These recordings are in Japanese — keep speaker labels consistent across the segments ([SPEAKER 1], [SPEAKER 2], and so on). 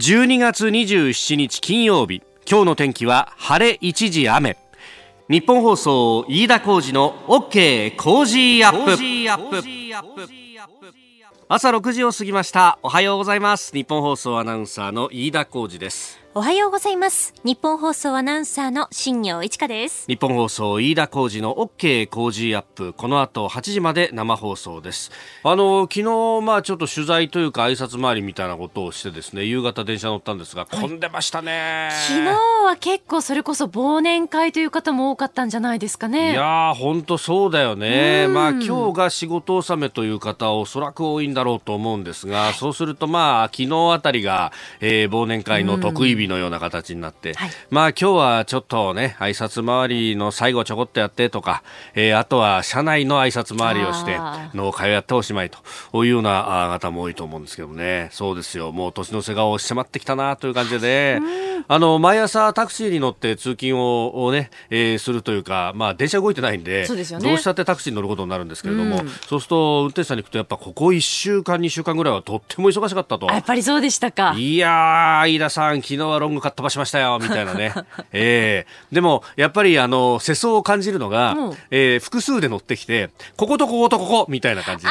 [SPEAKER 1] 12月27日金曜日。今日の天気は晴れ一時雨。ニッポン放送飯田浩司の OK Cozy up。朝6時を過ぎました。おはようございます。ニッポン放送アナウンサーの飯田浩司です。
[SPEAKER 2] おはようございます。ニッポン放送アナウンサーの新行市佳です。
[SPEAKER 1] ニッポン放送飯田浩司の OK Cozy up。この後8時まで生放送です。あの昨日まあちょっと取材というか挨拶回りみたいなことをしてですね夕方電車乗ったんですが混んでましたね、
[SPEAKER 2] 昨日は結構それこそ忘年会という方も多かったんじゃないですかね。
[SPEAKER 1] いや本当そうだよね。まあ今日が仕事納めという方おそらく多いんだろうと思うんですが、そうするとまあ昨日あたりが、えー、忘年会の得意日のような形になって、はい、まあ今日はちょっとね、挨拶回りの最後ちょこっとやってとか、えー、あとは社内の挨拶回りをして、農会をやっておしまいというような方も多いと思うんですけどもね、そうですよ、もう年の瀬が押し迫ってきたなという感じで、ね、あの、毎朝タクシーに乗って通勤ををね、えー、するというか、まあ電車動いてないんで、
[SPEAKER 2] そうですよ
[SPEAKER 1] ね、どうしたってタクシーに乗ることになるんですけれども、うん、そうすると運転手さんに行くとやっぱここ1週間、2週間ぐらいはとっても忙しかったと。
[SPEAKER 2] やっぱりそうでしたか。
[SPEAKER 1] いやー、飯田さん、昨日はロングカットばしましたよ、みたいなね。えー、でも、やっぱり、あの、世相を感じるのが、うん、えー、複数で乗ってきて、こことこことここ、みたいな感じで。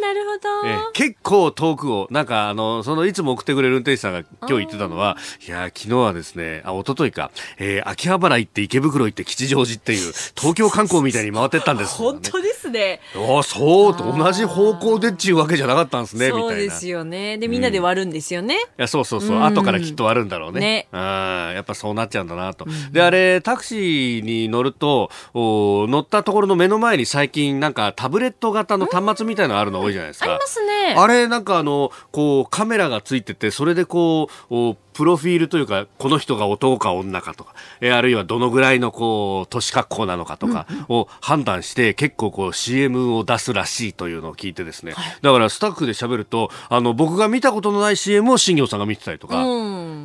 [SPEAKER 2] なるほど、え
[SPEAKER 1] ー、結構遠くを、なんか、あの、その、いつも送ってくれる運転手さんが今日言ってたのは、いや、昨日はですね、あ、一昨日か、えー、秋葉原行って池袋行って吉祥寺っていう、東京観光みたいに回ってったんです、
[SPEAKER 2] ね、本当ですね。
[SPEAKER 1] あそう、同じ方向でっちゅうわけじゃなかったんですね、みたいな。そう
[SPEAKER 2] ですよね。で、みんなで割るんですよね。うん、い
[SPEAKER 1] や、そうそうそう、うん、後からきっと割るんだろうね。ね。あやっぱそうなっちゃうんだなと。うん、で、あれ、タクシーに乗ると、お乗ったところの目の前に最近なんかタブレット型の端末みたいなのあるの多いじゃないですか。
[SPEAKER 2] ありますね。
[SPEAKER 1] あれ、なんかあの、こう、カメラがついてて、それでこう、プロフィールというか、この人が男か女かとか、えあるいはどのぐらいのこう、年格好なのかとかを判断して、結構こう CM を出すらしいというのを聞いてですね、はい、だからスタッフで喋ると、あの、僕が見たことのない CM を新業さんが見てたりとか、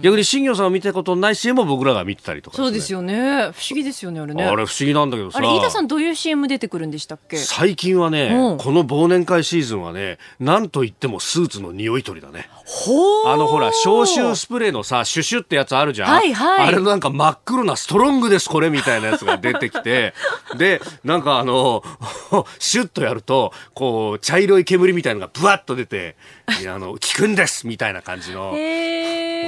[SPEAKER 1] 逆に新業さんが見たことのない CM を僕らが見てたりとか、
[SPEAKER 2] ね、そうですよね。不思議ですよね、あれね。
[SPEAKER 1] あれ不思議なんだけどさ。あれ、
[SPEAKER 2] 飯田さんどういう CM 出てくるんでしたっけ？
[SPEAKER 1] 最近はね、この忘年会シーズンはね、なんといってもスーツの匂い取りだね。あのほら、消臭スプレーのさ、シュシュってやつあるじゃん。はいはい。あれなんか真っ黒なストロングですこれみたいなやつが出てきて、で、なんかあの、シュッとやると、こう、茶色い煙みたいなのがブワッと出て、あの、効くんですみたいな感じの。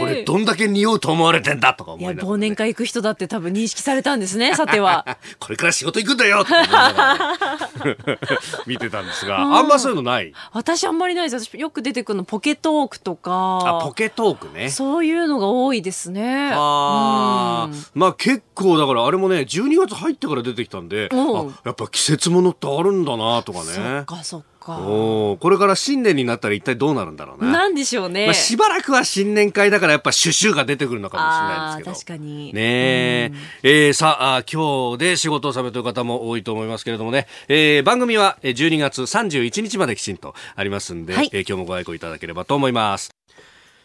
[SPEAKER 1] 俺どんだけ匂うと思われてんだとか思いなが
[SPEAKER 2] ら、ね、忘年会行く人だって多分認識されたんですね、さては。
[SPEAKER 1] これから仕事行くんだよって思いながら、ね、見てたんですが、あんまそういうのない？
[SPEAKER 2] 私あんまりないです。私よく出てくるのポケトークとか。
[SPEAKER 1] あ、ポケトークね。
[SPEAKER 2] そういうのが多いですね。
[SPEAKER 1] ああ、まあ結構だからあれもね、12月入ってから出てきたんで、あ、やっぱ季節ものってあるんだなとかね。そ
[SPEAKER 2] っかそっか。
[SPEAKER 1] おこれから新年になったら一体どうなるんだろうね。
[SPEAKER 2] なんでしょうね。
[SPEAKER 1] まあ、しばらくは新年会だからやっぱシュシュが出てくるのかもしれないです
[SPEAKER 2] けど。確かに。
[SPEAKER 1] ねえ。えー、さあ、今日で仕事をさめという方も多いと思いますけれどもね、えー、番組は12月31日まできちんとありますんで、はい、えー、今日もご愛顧いただければと思います。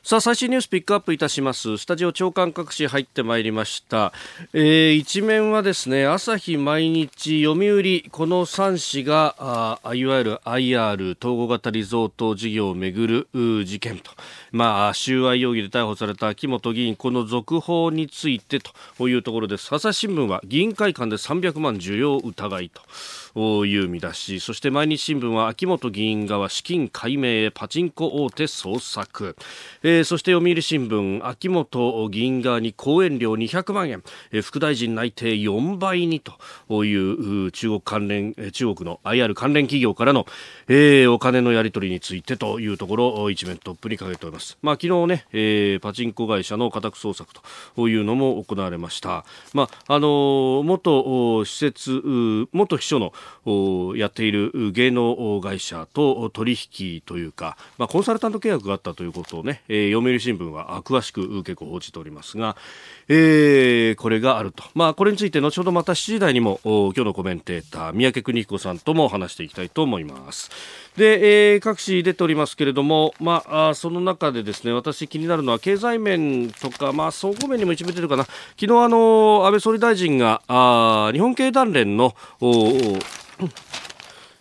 [SPEAKER 1] さあ最新ニュースピックアップいたします。スタジオ長官各紙入ってまいりました、えー、一面はですね朝日毎日読売この3紙があいわゆる IR 統合型リゾート事業をめぐる事件と。まあ収賄容疑で逮捕された秋元議員この続報についてというところです。朝日新聞は議員会館で300万受領疑いと。いう見出しそして毎日新聞は秋元議員側資金解明へパチンコ大手捜索、えー、そして読売新聞秋元議員側に講演料200万円、えー、副大臣内定4倍にという中国関連中国の IR 関連企業からの、えー、お金のやり取りについてというところを一面トップにかけております、まあ、昨日ね、えー、パチンコ会社の家宅捜索というのも行われました、まああの元施設元秘書のやっている芸能会社と取引というか、まあ、コンサルタント契約があったということをね、えー、読売新聞は詳しく結構報じておりますが、えー、これがあると、まあ、これについて後ほどまた7時台にも今日のコメンテーター三宅邦彦さんとも話していきたいと思います。で、えー、各紙出ておりますけれども、まあ、その中でですね私気になるのは経済面とか、まあ、総合面にも一部出てるかな昨日あの安倍総理大臣があ日本経団連のお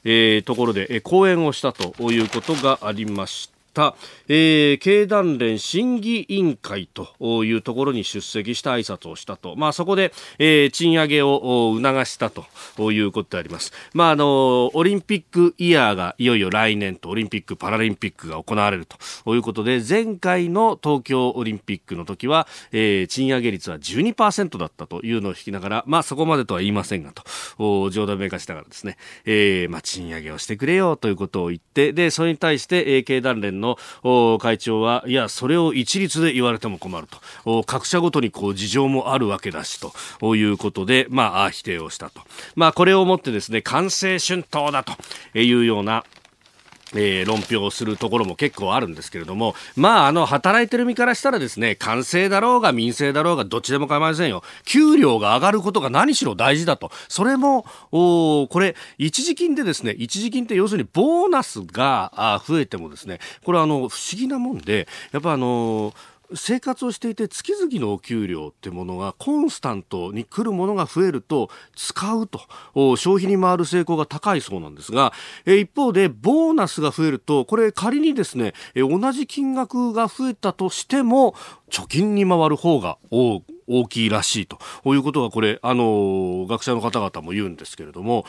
[SPEAKER 1] えー、ところで、え、講演をしたということがありました。た、えー、経団連審議委員会というところに出席した挨拶をしたと、まあ、そこで、えー、賃上げを促したということであります。まあ、あのオリンピックイヤーがいよいよ来年とオリンピック・パラリンピックが行われるということで前回の東京オリンピックの時は、えー、賃上げ率は12%だったというのを引きながら、まあ、そこまでとは言いませんがと冗談めかしながらですね、えーまあ、賃上げをしてくれよということを言ってでそれに対して、えー、経団連のの会長はいやそれを一律で言われても困ると。各社ごとにこう事情もあるわけだしと。いうことで、まあ、否定をしたと、まあ、これをもってですね完成春闘だというようなえー、論評するところも結構あるんですけれども、まあ、あの、働いてる身からしたらですね、官製だろうが民生だろうがどっちでも構いませんよ。給料が上がることが何しろ大事だと。それも、おこれ、一時金でですね、一時金って要するにボーナスが増えてもですね、これあの、不思議なもんで、やっぱあのー生活をしていて月々のお給料ってものがコンスタントに来るものが増えると使うと。消費に回る成功が高いそうなんですが一方でボーナスが増えるとこれ仮にですね同じ金額が増えたとしても貯金に回る方が多大きいらしいと。いうことがこれあの学者の方々も言うんですけれども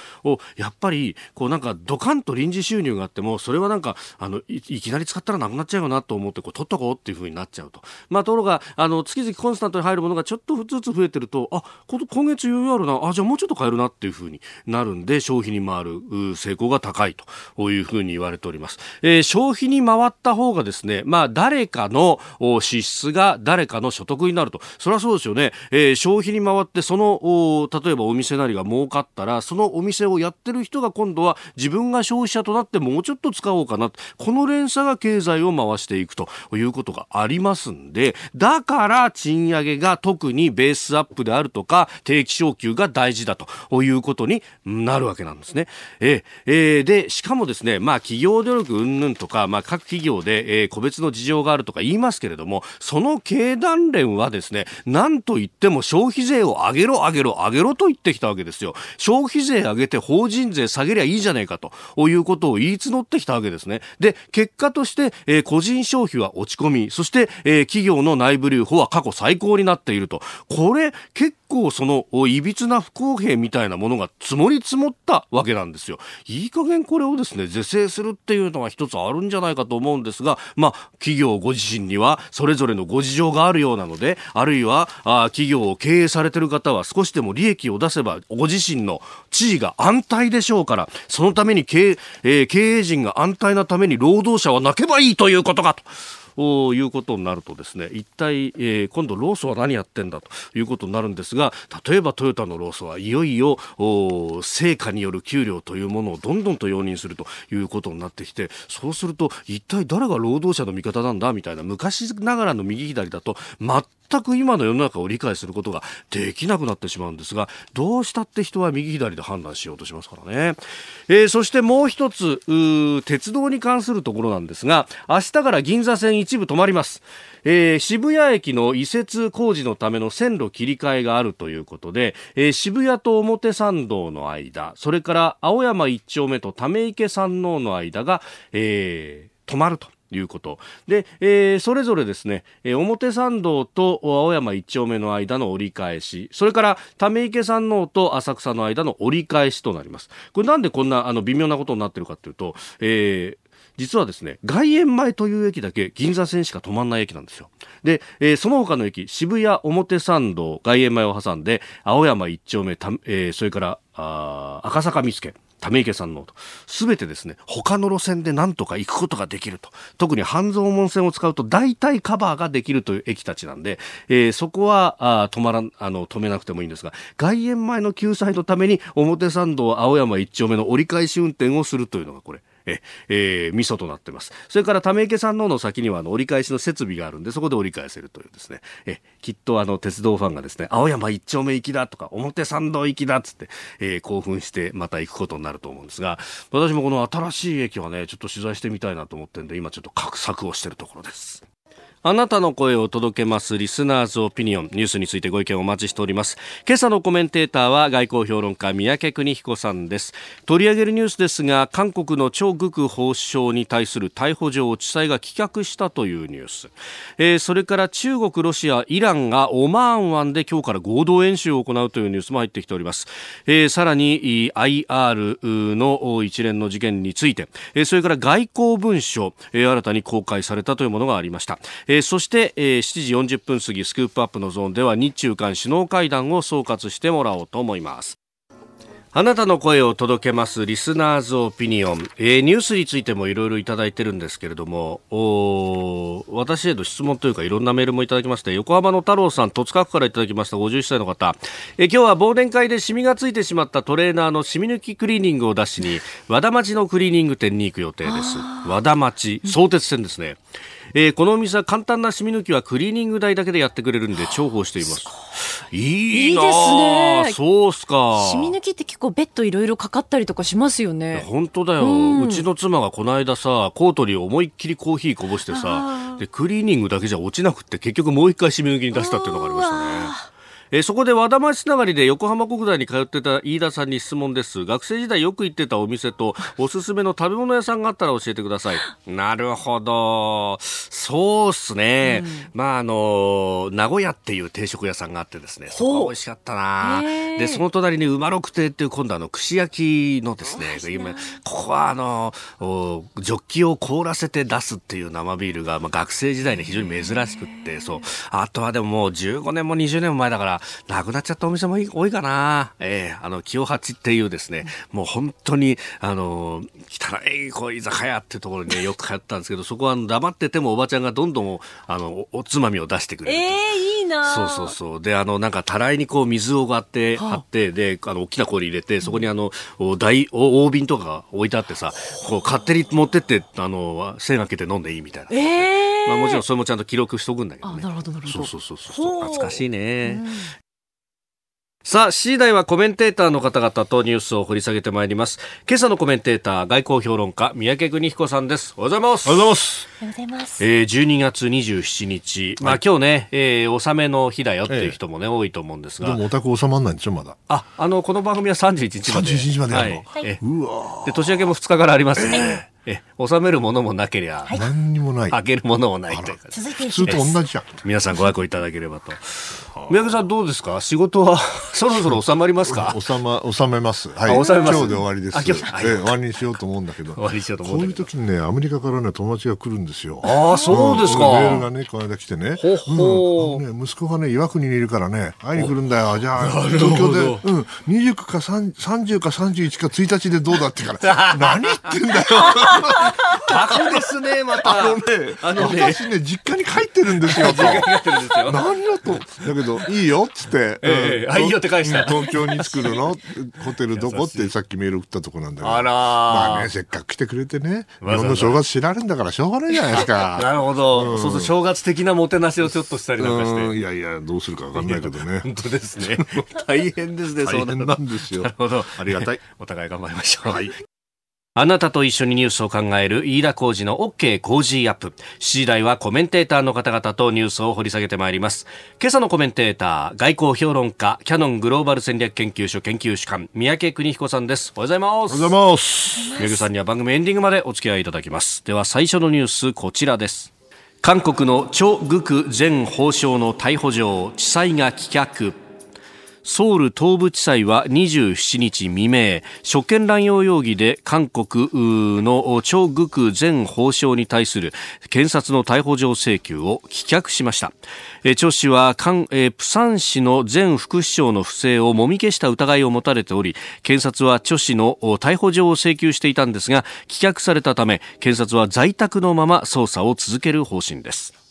[SPEAKER 1] やっぱりこうなんかドカンと臨時収入があってもそれはなんかあのいきなり使ったらなくなっちゃうよなと思ってこう取っとこうっていうふうになっちゃうと、まあ、ところがあの月々コンスタントに入るものがちょっとずつ増えてるとあ今月余裕あるな。あじゃあもうちょっと買えるなっていうふうになるんで消費に回る成功が高いと。いうふうに言われております、えー、消費に回った方がですねまあ誰かの支出が誰かの所得になると。それはそうですよね、えー、消費に回ってその例えばお店なりが儲かったらそのお店をやってる人が今度は自分が消費者となってもうちょっと使おうかなこの連鎖が経済を回していくということがありますんでだから賃上げが特にベースアップであるとか定期昇給が大事だということになるわけなんですね。えー、えー、でしかもですねまあ企業努力云々とか、まあ、各企業で、えー、個別の事情があるとか言いますけれどもその経団連はですねなんと言っても消費税を上げろ上げろ上げろと言ってきたわけですよ。消費税上げて法人税下げりゃいいじゃないかということを言い募ってきたわけですね。で結果として、えー、個人消費は落ち込みそして、えー、企業の内部留保は過去最高になっていると。これ結構そのいびつな不公平みたいなものが積もり積もったわけなんですよ。いい加減これをですね是正するっていうのは一つあるんじゃないかと思うんですがまあ企業ご自身にはそれぞれのご事情があるようなのであるいはあ企業を経営されてる方は少しでも利益を出せばご自身の地位が安泰でしょうからそのために経,、えー、経営陣が安泰なために労働者は泣けばいいということかと。いうことになるとですね一体、えー、今度ローソンは何やってんだということになるんですが例えばトヨタのローソンはいよいよ成果による給料というものをどんどんと容認するということになってきてそうすると一体誰が労働者の味方なんだみたいな昔ながらの右左だと全く今の世の中を理解することができなくなってしまうんですがどうしたって人は右左で判断しようとしますからね、えー、そしてもう一つ鉄道に関するところなんですが明日から銀座線一部止まります、えー、渋谷駅の移設工事のための線路切り替えがあるということで、えー、渋谷と表参道の間それから青山一丁目とため池山王の間が、えー、止まるということ。で、えー、それぞれですね、えー、表参道と青山一丁目の間の折り返し、それからため池山王と浅草の間の折り返しとなります。これなんでこんなあの微妙なことになってるかというと、えー、実はですね、外苑前という駅だけ銀座線しか止まんない駅なんですよ。で、えー、その他の駅、渋谷表参道、外苑前を挟んで、青山一丁目、たえー、それからあ赤坂見附、ため池山王と、すべてですね、他の路線でなんとか行くことができると。特に半蔵門線を使うと大体カバーができるという駅たちなんで、えー、そこはあ止まらん、あの、止めなくてもいいんですが、外苑前の救済のために表参道青山一丁目の折り返し運転をするというのがこれ。え、えー、味噌となってます。それからため池山王の先にはあの折り返しの設備があるんで、そこで折り返せるというですね、え、きっとあの鉄道ファンがですね、青山一丁目行きだとか、表参道行きだっつって、えー、興奮してまた行くことになると思うんですが、私もこの新しい駅はね、ちょっと取材してみたいなと思ってんで、今ちょっと画策をしてるところです。あなたの声を届けますリスナーズオピニオン。ニュースについてご意見をお待ちしております。今朝のコメンテーターは外交評論家三宅邦彦さんです。取り上げるニュースですが韓国の超極法相に対する逮捕状を地裁が棄却したというニュース、えー、それから中国ロシアイランがオマーン湾で今日から合同演習を行うというニュースも入ってきております、えー、さらに IR の一連の事件について、えー、それから外交文書、新たに公開されたというものがありました、そして、えー、7時40分過ぎスクープアップのゾーンでは日中間首脳会談を総括してもらおうと思います。あなたの声を届けますリスナーズオピニオン、えー、ニュースについてもいろいろいただいてるんですけれども私への質問というかいろんなメールもいただきまして横浜の太郎さん戸塚区からいただきました51歳の方、えー、今日は忘年会でシミがついてしまったトレーナーのシミ抜きクリーニングを出しに和田町のクリーニング店に行く予定です。和田町相鉄線ですね、えー、このお店は簡単なシミ抜きはクリーニング代だけでやってくれるんで重宝しています。い。いですね。そうっすか。
[SPEAKER 2] シミ抜きって結構ベッドいろいろかかったりとかしますよね。
[SPEAKER 1] 本当だよ、うちの妻がこの間さコートに思いっきりコーヒーこぼしてさでクリーニングだけじゃ落ちなくて結局もう一回シミ抜きに出したっていうのがありましたねえー、そこで和田町つながりで横浜国大に通ってた飯田さんに質問です。学生時代よく行ってたお店とおすすめの食べ物屋さんがあったら教えてください。なるほど。そうっすね、うん、まああの名古屋っていう定食屋さんがあってですね。そこ美味しかったな。でその隣に馬六亭っていう今度あの串焼きのですね今ここはあのジョッキを凍らせて出すっていう生ビールが、まあ、学生時代に非常に珍しくってそう。あとはでももう15年も20年も前だからなくなっちゃったお店も多いかな。ええー、あの、清八っていうですね、もう本当に、あの、汚い、こう、居酒屋っていうところにね、よく通ったんですけど、そこは黙っててもおばちゃんがどんどん、あの、おつまみを出してくれる。
[SPEAKER 2] ええー、いいな
[SPEAKER 1] そうそうそう。で、あの、なんか、たらいにこう、水を割って、張って、で、あの、大きな氷入れて、そこにあの、大、大瓶とかが置いてあってさ、こう、勝手に持ってって、あの、線開けて飲んでいいみたいな。
[SPEAKER 2] ええー、
[SPEAKER 1] まあもちろんそれもちゃんと記録しとくんだけど
[SPEAKER 2] ね。なるほど、なるほ
[SPEAKER 1] ど。そうそうそうそう。懐かしいね。うんさあ、次第はコメンテーターの方々とニュースを掘り下げてまいります。今朝のコメンテーター、外交評論家、三宅邦彦さんです。おはようございます。
[SPEAKER 3] おはようございます。
[SPEAKER 2] おはようございます。
[SPEAKER 1] えー、12月27日、まあ今日ね、えー、納めの日だよっていう人もね、多いと思うんですが。
[SPEAKER 3] でもお宅収まらないんでしょ、まだ。
[SPEAKER 1] あ、あの、この番組は31日まで。
[SPEAKER 3] 31日まで
[SPEAKER 1] はい、うわで、年明けも2日からありますね。え収めるものもなければ、
[SPEAKER 3] 何にもない。
[SPEAKER 1] 開けるものもないという
[SPEAKER 3] 普通と同じじゃん
[SPEAKER 1] 皆さんご愛顧いただければと。宮城さんどうですか？仕事は そろそろ収まりますか？
[SPEAKER 3] 収ま収めます。はい。収めます。今日で終わりです。今日、ええ、終わりにしようと思うんだけど。
[SPEAKER 1] 終わりにしようと思
[SPEAKER 3] うこういう時にねアメリカからね友達が来るんですよ。
[SPEAKER 1] ああそうですか、メ
[SPEAKER 3] ールがねこの間来てね。ほほ、う。ん。ね、息子がね岩国にいるからね。会いに来るんだよ。じゃあ東京でうん。20か30か31か1日でどうだってから。何言ってんだよ
[SPEAKER 1] バカですね、また。
[SPEAKER 3] あのね、あのね私ね、実家に帰ってるんですよ。
[SPEAKER 1] 実家に帰ってるんですよ。
[SPEAKER 3] 何だと。だけど、いいよっつって。
[SPEAKER 1] ええ、いいよって返した。
[SPEAKER 3] 東京に作るの ホテルどこってさっきメール送ったとこなんだけど。
[SPEAKER 1] あら
[SPEAKER 3] まあね、せっかく来てくれてね、日本の正月知られるんだからしょうがないじゃないですか。
[SPEAKER 1] なるほど。そうそう、正月的なもてなしをちょっとしたりなんかして。
[SPEAKER 3] いやいや、どうするかわかんないけどね。
[SPEAKER 1] 本当ですね。大変ですね、
[SPEAKER 3] そうなんですよ。
[SPEAKER 1] なるほど。
[SPEAKER 3] ありがたい。
[SPEAKER 1] お互い頑張りましょう。はい。あなたと一緒にニュースを考える飯田浩二の OK 工事アップ。7時台はコメンテーターの方々とニュースを掘り下げてまいります。今朝のコメンテーター、外交評論家、キャノングローバル戦略研究所研究主幹、三宅邦彦さんです。おはようございます。おは
[SPEAKER 3] ようございます。
[SPEAKER 1] 三宅さんには番組エンディングまでお付き合いいただきます。では最初のニュース、こちらです。韓国のチョ・グク前法相の逮捕状、地裁が棄却。ソウル東部地裁は27日未明職権乱用容疑で韓国のチョ・グク前法相に対する検察の逮捕状請求を棄却しました。チョ氏はプサン市の前副市長の不正をもみ消した疑いを持たれており検察はチョ氏の逮捕状を請求していたんですが棄却されたため検察は在宅のまま捜査を続ける方針です。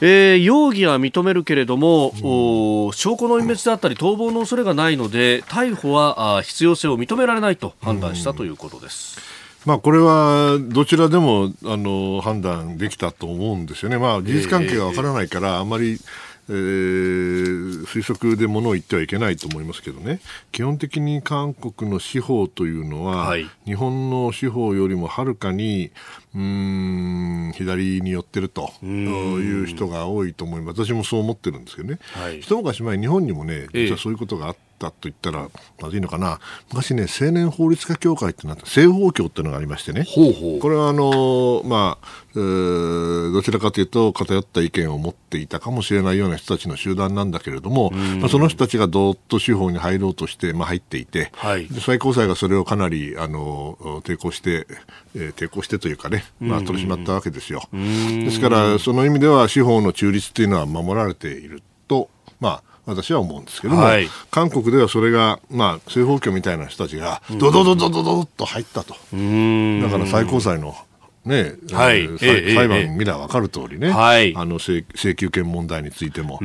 [SPEAKER 1] えー、容疑は認めるけれども、うん、証拠の隠滅であったり逃亡の恐れがないので逮捕は必要性を認められないと判断したということです。
[SPEAKER 3] まあ、これはどちらでもあの判断できたと思うんですよね、まあ、事実関係がわからないから、あまりえー、推測でものを言ってはいけないと思いますけどね、基本的に韓国の司法というのは、はい、日本の司法よりもはるかに、うん左に寄ってるという人が多いと思います、私もそう思ってるんですけどね、はい、一昔前、日本にもね、実はそういうことがあって、たと言ったらまずいのかな。昔ね青年法律家協会ってなった青法協っていうのがありましてね。これはあのまあ、えー、どちらかというと偏った意見を持っていたかもしれないような人たちの集団なんだけれども、まあ、その人たちがどーっと司法に入ろうとして、まあ、入っていて、はい、最高裁がそれをかなりあの抵抗して、えー、抵抗してというかね、まあ、取り締まったわけですよ。ですからその意味では司法の中立というのは守られているとまあ私は思うんですけども、はい、韓国ではそれが、まあ、正方形みたいな人たちが、ドドドドドドッと入ったと。だから最高裁のね、はい、裁判見れば分かる通りね、はい、あの請求権問題についても。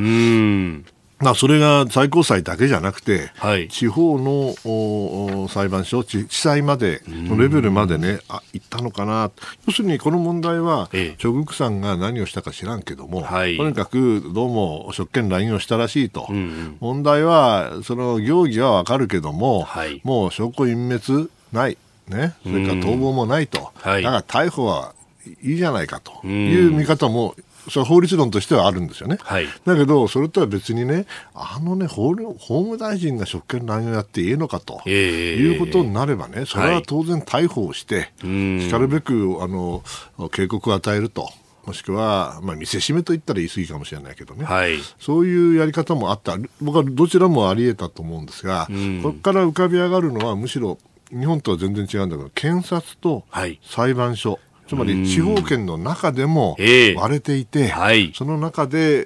[SPEAKER 3] まあ、それが最高裁だけじゃなくて、はい、地方の裁判所、地裁までのレベルまでね、あ行ったのかな、要するにこの問題は、ええ、チョ・グクさんが何をしたか知らんけども、はい、とにかくどうも職権乱用したらしいと、うんうん、問題は、その容疑はわかるけども、はい、もう証拠隠滅ない、ね、それから逃亡もないと、だから逮捕はいいじゃないかと。いう見方もそれは法律論としてはあるんですよね。はい、だけど、それとは別にね、あのね法、法務大臣が職権乱用やっていいのかと、えー、いうことになればね、それは当然逮捕をして、はい、しかるべくあの警告を与えると。もしくは、まあ、見せしめと言ったら言い過ぎかもしれないけどね、はい、そういうやり方もあった、僕はどちらもあり得たと思うんですが、ここから浮かび上がるのは、むしろ日本とは全然違うんだけど、検察と裁判所、はいつまり地方圏の中でも割れていて、はい、その中で、え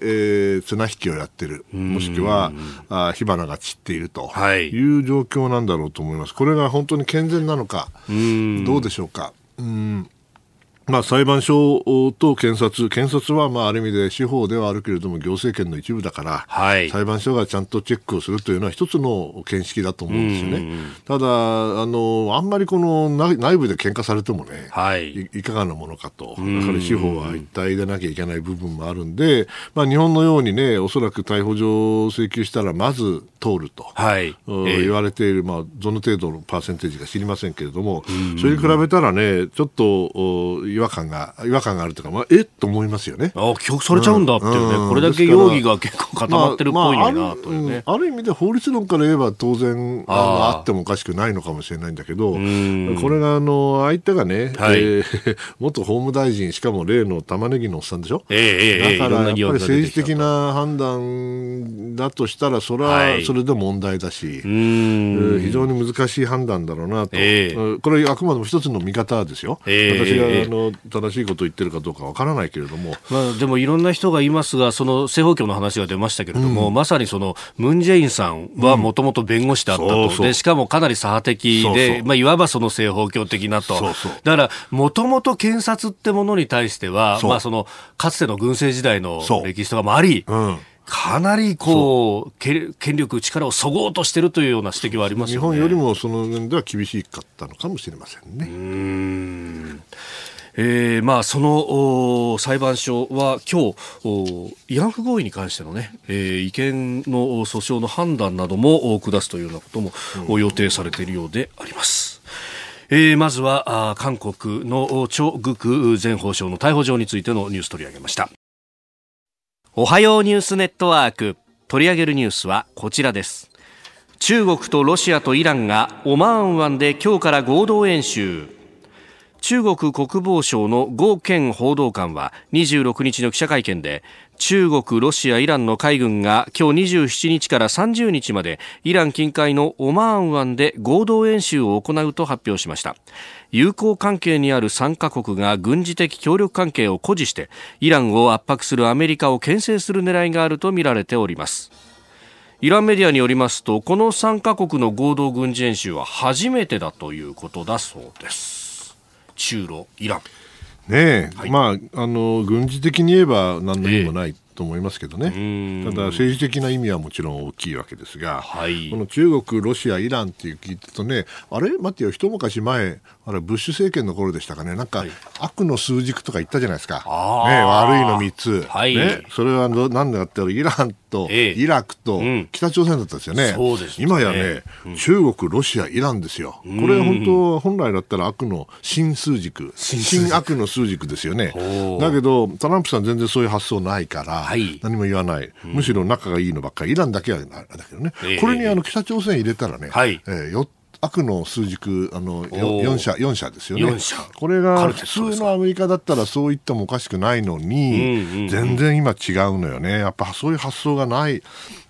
[SPEAKER 3] ー、綱引きをやってる、もしくはあ火花が散っているとい。う状況なんだろうと思います。これが本当に健全なのか、どうでしょうか。うんまあ、裁判所と検察、検察はまあある意味で司法ではあるけれども行政権の一部だから、はい、裁判所がちゃんとチェックをするというのは一つの見識だと思うんですよね。ただあの、あんまりこの内部で喧嘩されてもね、はい、いかがなものかと、やはり司法は一体でなきゃいけない部分もあるんで、まあ、日本のようにね、おそらく逮捕状を請求したらまず通ると、はい、言われている、まあ、どの程度のパーセンテージか知りませんけれども、それに比べたらね、ちょっと違和感が、違和感があるというか、まあ、えっと思いますよね。
[SPEAKER 1] あ記憶されちゃうんだっていうね、うん。うん、これだけ容疑が結構固まってるっぽいのになという
[SPEAKER 3] あ、ある意味で法律論から言えば当然ああってもおかしくないのかもしれないんだけど、これがあの相手がね、はい、えー、元法務大臣、しかも例の玉ねぎのおっさんでしょ、えー、だからやっぱり政治的な判断だとしたら、それはそれで問題だし、はい、非常に難しい判断だろうなと、えー、これ、あくまでも一つの見方ですよ。えー、私があの正しいことを言ってるかどうかわからないけれども、
[SPEAKER 1] まあ、でもいろんな人がいますが、その正方形の話が出ましたけれども、うん、まさにそのムン・ジェインさんはもともと弁護士だったと、うん、そうそう。でしかもかなり左派的で、そうそう。まあ、いわばその正方形的なと、そうそう。だから、もともと検察ってものに対しては、まあ、そのかつての軍政時代の歴史とかもあり、うん。かなりこう権力、力をそごうとしているというような指摘はあります、ね、
[SPEAKER 3] 日本よりもその面では厳しかったのかもしれませんね。うん
[SPEAKER 1] えーまあ、その裁判所は今日慰安婦合意に関してのね、えー、違憲の訴訟の判断なども下すというようなことも予定されているようであります。えー、まずは韓国のチョ・グク前法相の逮捕状についてのニュース取り上げました。おはようニュースネットワーク。取り上げるニュースはこちらです。中国とロシアとイランがオマーン湾で今日から合同演習中国国防省の呉健報道官は26日の記者会見で中国、ロシア、イランの海軍が今日27日から30日までイラン近海のオマーン湾で合同演習を行うと発表しました。友好関係にある3カ国が軍事的協力関係を誇示してイランを圧迫するアメリカを牽制する狙いがあるとみられております。イランメディアによりますとこの3カ国の合同軍事演習は初めてだということだそうです。中ロ、イラン。
[SPEAKER 3] ねえ、はい、まあ、あの軍事的に言えば何の意味もない、と思いますけどね、ただ政治的な意味はもちろん大きいわけですが、
[SPEAKER 1] はい、
[SPEAKER 3] この中国、ロシア、イランっていう聞いてるとね、あれ、待ってよ、一昔前、あれブッシュ政権の頃でしたかね、なんか、悪の数軸とか言ったじゃないですか、ね、悪いの3つ、
[SPEAKER 1] はい、
[SPEAKER 3] ね、それはなんでかってイランとイラクと北朝鮮だったんですよね、
[SPEAKER 1] そうです
[SPEAKER 3] 今やね、中国、ロシア、イランですよ、これは本当、本来だったら悪の新数軸、新悪の数軸ですよね。だけど、トランプさん全然そういう発想ないから、何も言わない、むしろ仲がいいのばっかり、イランだけはだけどね、これにあの北朝鮮入れたらね、
[SPEAKER 1] はい。
[SPEAKER 3] えー、悪の数軸あの 4, 社4社ですよね。これが普通のアメリカだったらそう言ってもおかしくないのに、全然今違うのよね。やっぱそういう発想がない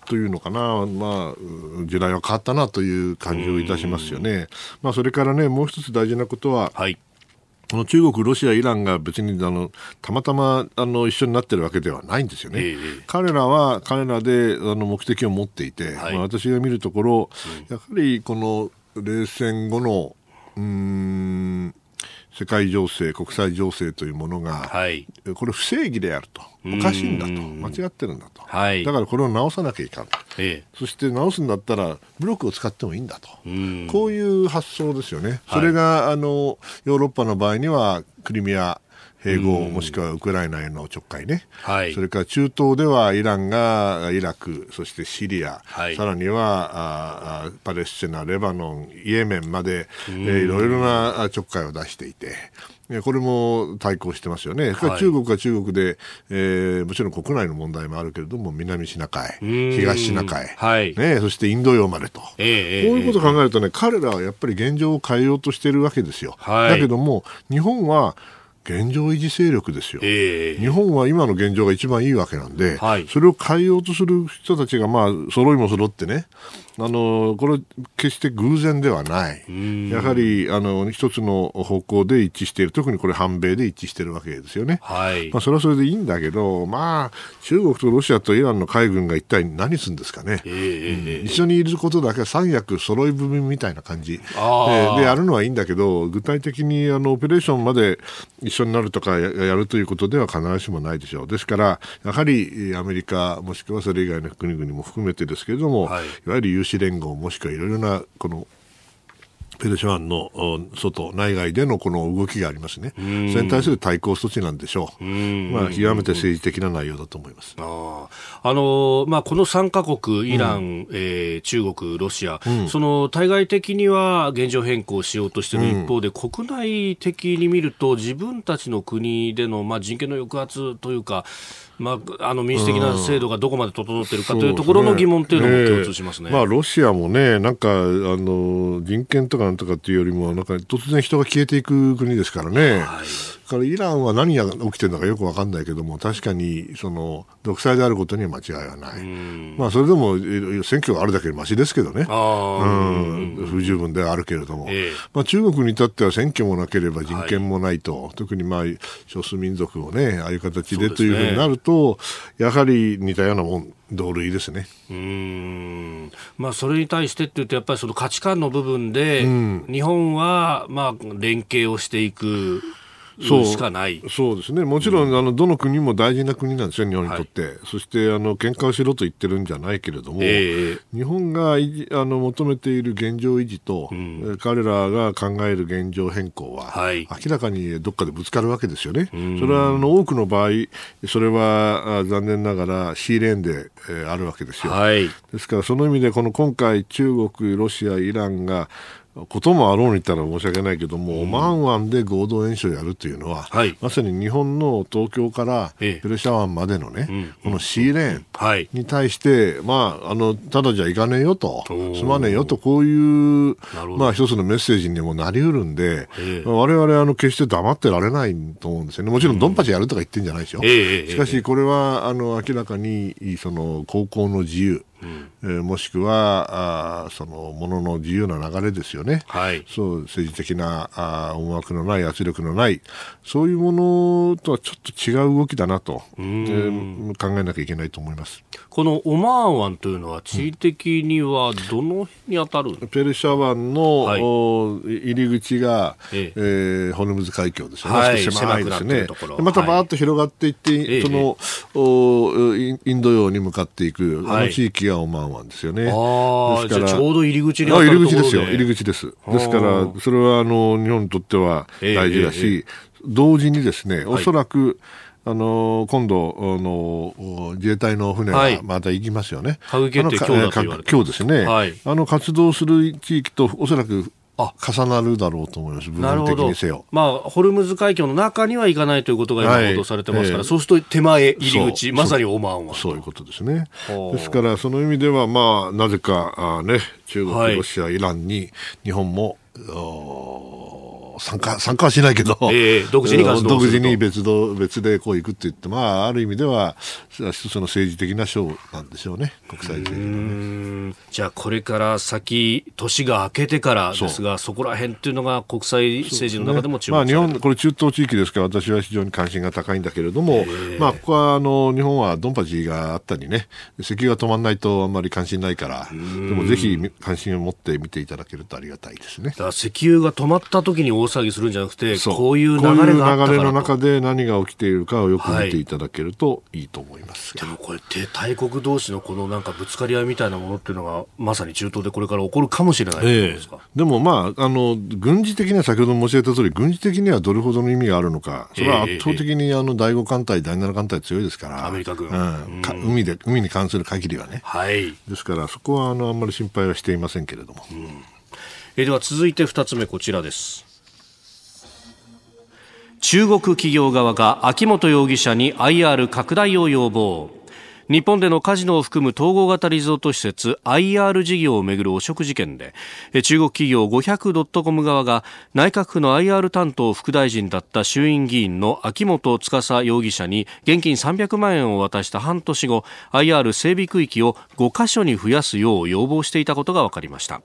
[SPEAKER 3] というのかな、まあ、時代は変わったなという感じをいたしますよね。まあ、それからね、もう一つ大事なことは、
[SPEAKER 1] はい。
[SPEAKER 3] この中国、ロシア、イランが別にあのたまたまあの一緒になってるわけではないんですよね。え彼らは彼らであの目的を持っていて、はい、まあ、私が見るところ、やはりこの冷戦後のうん世界情勢、国際情勢というものが、はい、これ不正義であると、おかしいんだと、間違ってるんだと、
[SPEAKER 1] はい、
[SPEAKER 3] だからこれを直さなきゃいかん、
[SPEAKER 1] ええ、
[SPEAKER 3] そして直すんだったらブロックを使ってもいいんだと、こういう発想ですよね。それがあのヨーロッパの場合にはクリミア併合、もしくはウクライナへのちょっかいね、
[SPEAKER 1] はい、
[SPEAKER 3] それから中東ではイランがイラク、そしてシリア、はい、さらにはあパレスチナ、レバノン、イエメンまで、えー、いろいろなちょっかいを出していて。これも対抗してますよね、はい、中国は中国で、えー、もちろん国内の問題もあるけれども、南シナ海、東シナ海、
[SPEAKER 1] はい。
[SPEAKER 3] ね、そしてインド洋までと、
[SPEAKER 1] え
[SPEAKER 3] ー、こういうことを考えるとね、彼らはやっぱり現状を変えようとしているわけですよ。
[SPEAKER 1] はい、
[SPEAKER 3] だけども、日本は現状維持勢力ですよ、
[SPEAKER 1] えー、
[SPEAKER 3] 日本は今の現状が一番いいわけなんで、
[SPEAKER 1] はい、
[SPEAKER 3] それを変えようとする人たちが、まあ、揃いも揃ってね、あのこれ、決して偶然ではない、やはりあの一つの方向で一致している、特にこれ、反米で一致しているわけですよね。
[SPEAKER 1] はい。
[SPEAKER 3] まあ、それはそれでいいんだけど、まあ、中国とロシアとイランの海軍が一体何するんですかね、
[SPEAKER 1] えー
[SPEAKER 3] うん、一緒にいることだけは三役揃い踏みみたいな感じ、えー、でやるのはいいんだけど、具体的にあのオペレーションまで一緒になるとかやるということでは必ずしもないでしょう。ですから、やはりアメリカ、もしくはそれ以外の国々も含めてですけれども、はい、いわゆる有志連合もしくはいろいろなこのペルシャ湾の外、内外でのこの動きがありますね、それに対する対抗措置なんでしょう、まあ、極めて政治的な内容だと思います。
[SPEAKER 1] あ、あのまあ、この3か国、イラン、うん、えー、中国、ロシア、うん、その対外的には現状変更しようとしている一方で、うん、国内的に見ると、自分たちの国での、まあ、人権の抑圧というか、まあ、あの民主的な制度がどこまで整っているかというところの疑問というのも共通しますね、
[SPEAKER 3] まあ、ロシアもね、なんかあの人権とかなんとかっていうよりも、なんか突然人が消えていく国ですからね。はいからイランは何が起きてるのかよく分かんないけども確かにその独裁であることには間違いはない、まあ、それでも選挙があるだけましですけどね、うん、不十分ではあるけれども、
[SPEAKER 1] えー、
[SPEAKER 3] まあ、中国に至っては選挙もなければ人権もないと、はい、特にまあ少数民族をねああいう形でというふうになると、ね、やはり似たようなもん同類ですね。
[SPEAKER 1] うん。まあ、それに対してっていうと、やっぱりその価値観の部分で、うん、日本はまあ連携をしていくしかない。
[SPEAKER 3] そうですね、もちろん、うん、あのどの国も大事な国なんですよ、日本にとって、はい、そしてあの喧嘩をしろと言ってるんじゃないけれども、
[SPEAKER 1] えー、
[SPEAKER 3] 日本があの求めている現状維持と、うん、彼らが考える現状変更は、
[SPEAKER 1] はい、
[SPEAKER 3] 明らかにどっかでぶつかるわけですよね、うん、それはあの多くの場合、それは残念ながらシーレーンで、えー、あるわけですよ。
[SPEAKER 1] はい、
[SPEAKER 3] ですから、その意味でこの今回、中国、ロシア、イランがこともあろうに言ったら申し訳ないけども、オマーン湾で合同演習をやるというのは、
[SPEAKER 1] はい、
[SPEAKER 3] まさに日本の東京からペルシャ湾までのね、
[SPEAKER 1] ええ、
[SPEAKER 3] このシーレーンに対して、はい、まあ、あのただじゃいかねえよと、すまねえよと、こういう、まあ、一つのメッセージにもなりうるんで、
[SPEAKER 1] ええ、
[SPEAKER 3] 我々あの決して黙ってられないと思うんですよね、もちろんドンパチやるとか言ってるんじゃないですよ、しかしこれはあの明らかにその高校の自由、
[SPEAKER 1] うん
[SPEAKER 3] えー、もしくはあそのものの自由な流れですよね、
[SPEAKER 1] はい、
[SPEAKER 3] そう政治的なあ思惑のない圧力のないそういうものとはちょっと違う動きだなと、えー、考えなきゃいけないと思います。
[SPEAKER 1] このオマーン湾というのは地理的にはどの辺に当たる、うん、
[SPEAKER 3] ペルシャ湾の、はい、入り口が、ええ。ー、ホルムズ海峡ですよね、はい、狭いですね。またバーッと広がっていって、その、おインド洋に向かっていく、あの地域がオマーン湾ですよね。
[SPEAKER 1] ですからちょうど入り口に
[SPEAKER 3] あ入り口ですよ、入り口です。ですから、それはあの日本にとっては大事だし、同時にですね、おそらく、あの今度あの、自衛隊の船がまた行きますよね。
[SPEAKER 1] はい、今
[SPEAKER 3] 日ですね、はい、あの活動する地域とおそらくあ。重なるだろうと思います、部分的にせよ。
[SPEAKER 1] まあ、ホルムズ海峡の中には行かないということが今、報道されてますから、はいえ。ー、そうすると手前、入り口、まさにオマーンは。
[SPEAKER 3] そういうことですね。ですから、その意味では、まあ、なぜかあ、ね、中国、ロシア、イランに日本も、参加、参加はしないけど、
[SPEAKER 1] えー、独自に
[SPEAKER 3] 独自に別ど別でこう行くって言って、まあ、ある意味では、一つの政治的な賞なんでしょうね、国際
[SPEAKER 1] ね。じゃあ、これから先、年が明けてからですが、そこら辺っていうのが国際政治の中でも注目、
[SPEAKER 3] ね、まあ、日本、これ中東地域ですから、私は非常に関心が高いんだけれども、まあ、ここは、あの、日本はドンパチがあったりね、石油が止まらないとあんまり関心ないから、でもぜひ関心を持って見ていただけるとありがたいですね。
[SPEAKER 1] 石油が止まった時に大騒ぎするんじゃなくて、こういう流れが
[SPEAKER 3] 流れの中で何が起きているかをよく見ていただけるといいと思います、
[SPEAKER 1] はい、でもこれ、大国同士のこのなんかぶつかり合いみたいなものっていうのが、まさに中東でこれから起こるかもしれないですか、え
[SPEAKER 3] ー、でもまああの、軍事的には先ほど申し上げた通り、軍事的にはどれほどの意味があるのか、それは圧倒的にあの第5艦隊、第7艦隊強いですから、
[SPEAKER 1] アメリカ軍、
[SPEAKER 3] うん、海で海に関する限りはね、
[SPEAKER 1] はい、
[SPEAKER 3] ですから、そこはあのあんまり心配はしていませんけれども。うん、
[SPEAKER 1] えでは続いて2つ目、こちらです。中国企業側が秋本容疑者に IR 拡大を要望。日本でのカジノを含む統合型リゾート施設 IR 事業をめぐる汚職事件で中国企業 500.com 側が内閣府の IR 担当副大臣だった衆院議員の秋元司容疑者に現金300万円を渡した半年後 IR 整備区域を5カ所に増やすよう要望していたことが分かりました。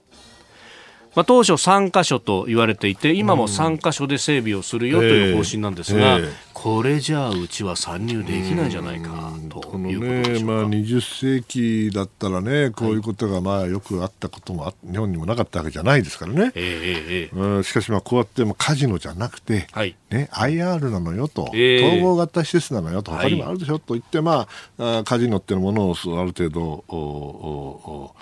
[SPEAKER 1] まあ、当初3箇所と言われていて今も3箇所で整備をするよという方針なんですが、えーえ。ー、これじゃあうちは参入できないじゃないかということでしょうか、
[SPEAKER 3] まあ、20世紀だったらねこういうことがまあよくあったことも日本にもなかったわけじゃないですからね、
[SPEAKER 1] えー
[SPEAKER 3] うん、しかしまあこうやってもカジノじゃなくて、はい。ね、IR なのよと、統合型施設なのよと他にもあるでしょ、と言って、まあ、カジノっていうものをある程度おお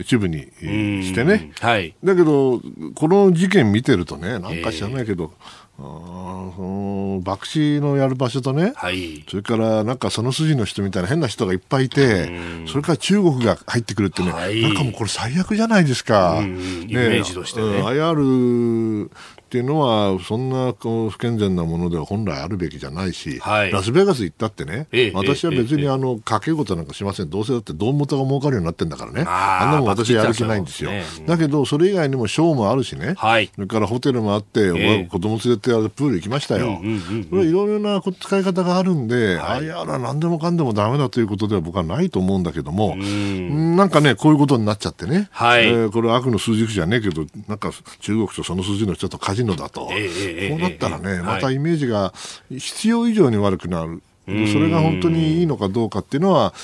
[SPEAKER 3] 一部にしてね、
[SPEAKER 1] はい、
[SPEAKER 3] だけど、この事件見てるとね、なんか知らないけど、えー、爆死のやる場所とね、
[SPEAKER 1] はい、
[SPEAKER 3] それからなんかその筋の人みたいな変な人がいっぱいいて、それから中国が入ってくるってね、はい、なんかもうこれ最悪じゃないですか。ね、イ
[SPEAKER 1] メージとしてね。
[SPEAKER 3] IR っていうのは、そんなこう不健全なものでは本来あるべきじゃないし、はい、ラスベガス行ったってね、ええ、私は別にあの賭け事なんかしません、どうせだって胴元が儲かるようになってるんだからね、あんなもん私はやる気ないんですよ。ねうん、だけど、それ以外にもショーもあるしね、はい、それからホテルもあって、え、子供連れてプール行きましたよ。いろいろな使い方があるんで、はい、あやら何でもかんでもだめだということでは僕はないと思うんだけども、ん。なんかね、こういうことになっちゃってね、
[SPEAKER 1] はい、え
[SPEAKER 3] ー、これ悪の数軸じゃねえけど、なんか中国とその筋の人とカジノだと。えこうなったらね、またイメージが必要以上に悪くなる。それが本当にいいのかどうかっていうのは、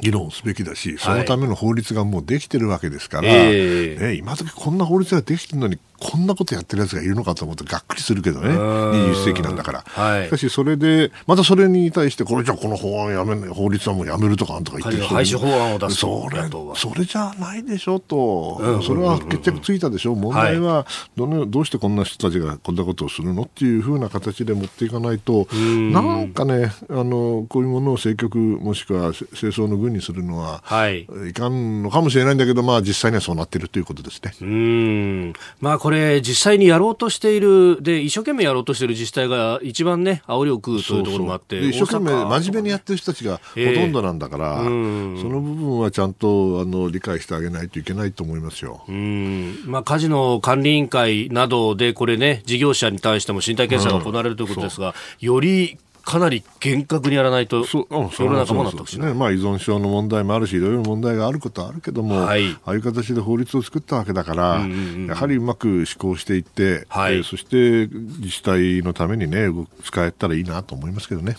[SPEAKER 3] 議論すべきだし、そのための法律がもうできてるわけですから、はい、ね、今時こんな法律ができてるのに、こんなことやってるやつがいるのかと思うとがっくりするけどね、21世紀なんだから。はい、しかし、それで、またそれに対して、これじゃこの法案やめ法律はもうやめるとかとか言ってる
[SPEAKER 1] 廃止法案を出す。
[SPEAKER 3] それそれじゃないでしょと、それは決着ついたでしょ、問題はどのどうしてこんな人たちがこんなことをするのっていうふうな形で持っていかないと、なんかねあの、こういうものを政局、もしくは清掃の軍にするのは、はい、いかんのかもしれないんだけど、まあ、実際にはそうなっているということですね。
[SPEAKER 1] うん。まあこれ、実際にやろうとしている、で、一生懸命やろうとしている自治体が一番ね、煽りを食うというところもあって、
[SPEAKER 3] そうそう一生懸命、真面目にやってる人たちがほとんどなんだから、えー、その部分はちゃんとあの理解してあげないといけないと思いますよ。
[SPEAKER 1] うん。まあ、カジノ管理委員会などで、これね、事業者に対しても身体検査が行われるということですが、よりかなり厳格にやらないと、世の中も納得しない。
[SPEAKER 3] ね、まあ依存症の問題もあるし、いろいろ問題があることはあるけども、はい、ああいう形で法律を作ったわけだから、うんうんうん、やはりうまく施行していって、はい、えー、そして自治体のためにね、使えたらいいなと思いますけどね。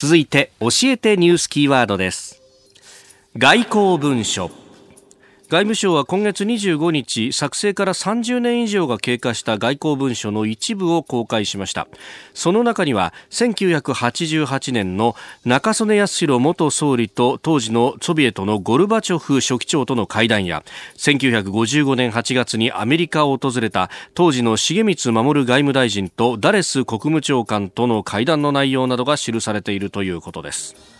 [SPEAKER 1] 続いて、教えてニュースキーワードです。外交文書。外務省は今月25日作成から30年以上が経過した外交文書の一部を公開しました。その中には1988年の中曽根康弘元総理と当時のソビエトのゴルバチョフ書記長との会談や1955年8月にアメリカを訪れた当時の重光守外務大臣とダレス国務長官との会談の内容などが記されているということです。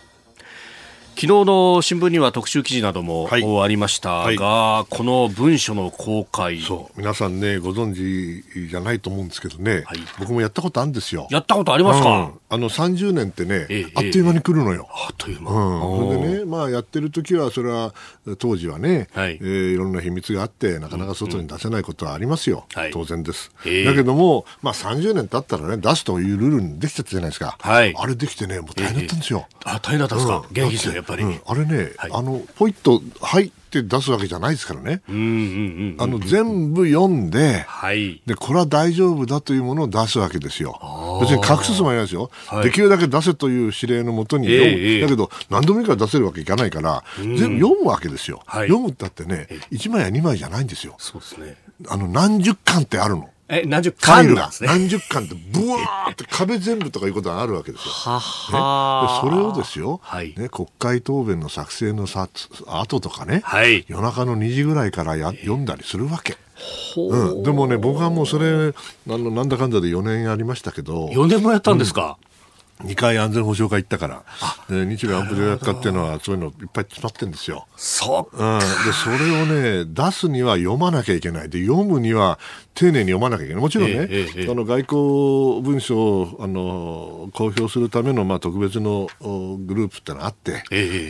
[SPEAKER 1] 昨日の新聞には特集記事なども、はい、ありましたが、はい、この文書の公開。
[SPEAKER 3] そう。皆さんねご存知じゃないと思うんですけどね、はい、僕もやったことあるんですよ。
[SPEAKER 1] やったことありますか、うん、
[SPEAKER 3] あの30年ってね、ええ、あっという間に来るのよ、
[SPEAKER 1] あっという間、
[SPEAKER 3] うん、でねまあやってる時はそれは当時はね、はい。えー、いろんな秘密があってなかなか外に出せないことはありますよ、うん、当然です、だけども、まあ、30年経ったらね出すというルールにできちゃったじゃないですか、はい、あれできてねもう大変だったんですよ、
[SPEAKER 1] えあ大変だったんですか、元気ですよぱり、
[SPEAKER 3] あれね、はい、あのポイッとはいって出すわけじゃないですからね。あの全部読んで、はい、でこれは大丈夫だというものを出すわけですよ。別に隠すつもりないですよ、はい、できるだけ出せという指令のもとに読む、えー、だけど何でもいいから出せるわけいかないから、全部読むわけですよ。はい、読むったってね、1枚や2枚じゃないんですよ。
[SPEAKER 1] そうですね。
[SPEAKER 3] あの何十巻ってあるの。
[SPEAKER 1] え、何十巻
[SPEAKER 3] が、何十巻ってブワーって壁全部とかいうことがあるわけですよ。はは、ね、それをですよ、はい、ね、国会答弁の作成のさ後とかね、はい、夜中の2時ぐらいからや読んだりするわけ。う。ん、でもね、僕はもうそれ、あのなんだかんだで4年やりましたけど。
[SPEAKER 1] 4年もやったんですか、
[SPEAKER 3] 2回安全保障会行ったから、で日米安保条約化っていうのは、そういうのいっぱい詰まってるんですよ。
[SPEAKER 1] そ
[SPEAKER 3] う、うん、でそれをね、出すには読まなきゃいけない、で読むには丁寧に読まなきゃいけない、もちろんね、えええ、あの外交文書をあの公表するための、まあ、特別のグループってのがあって、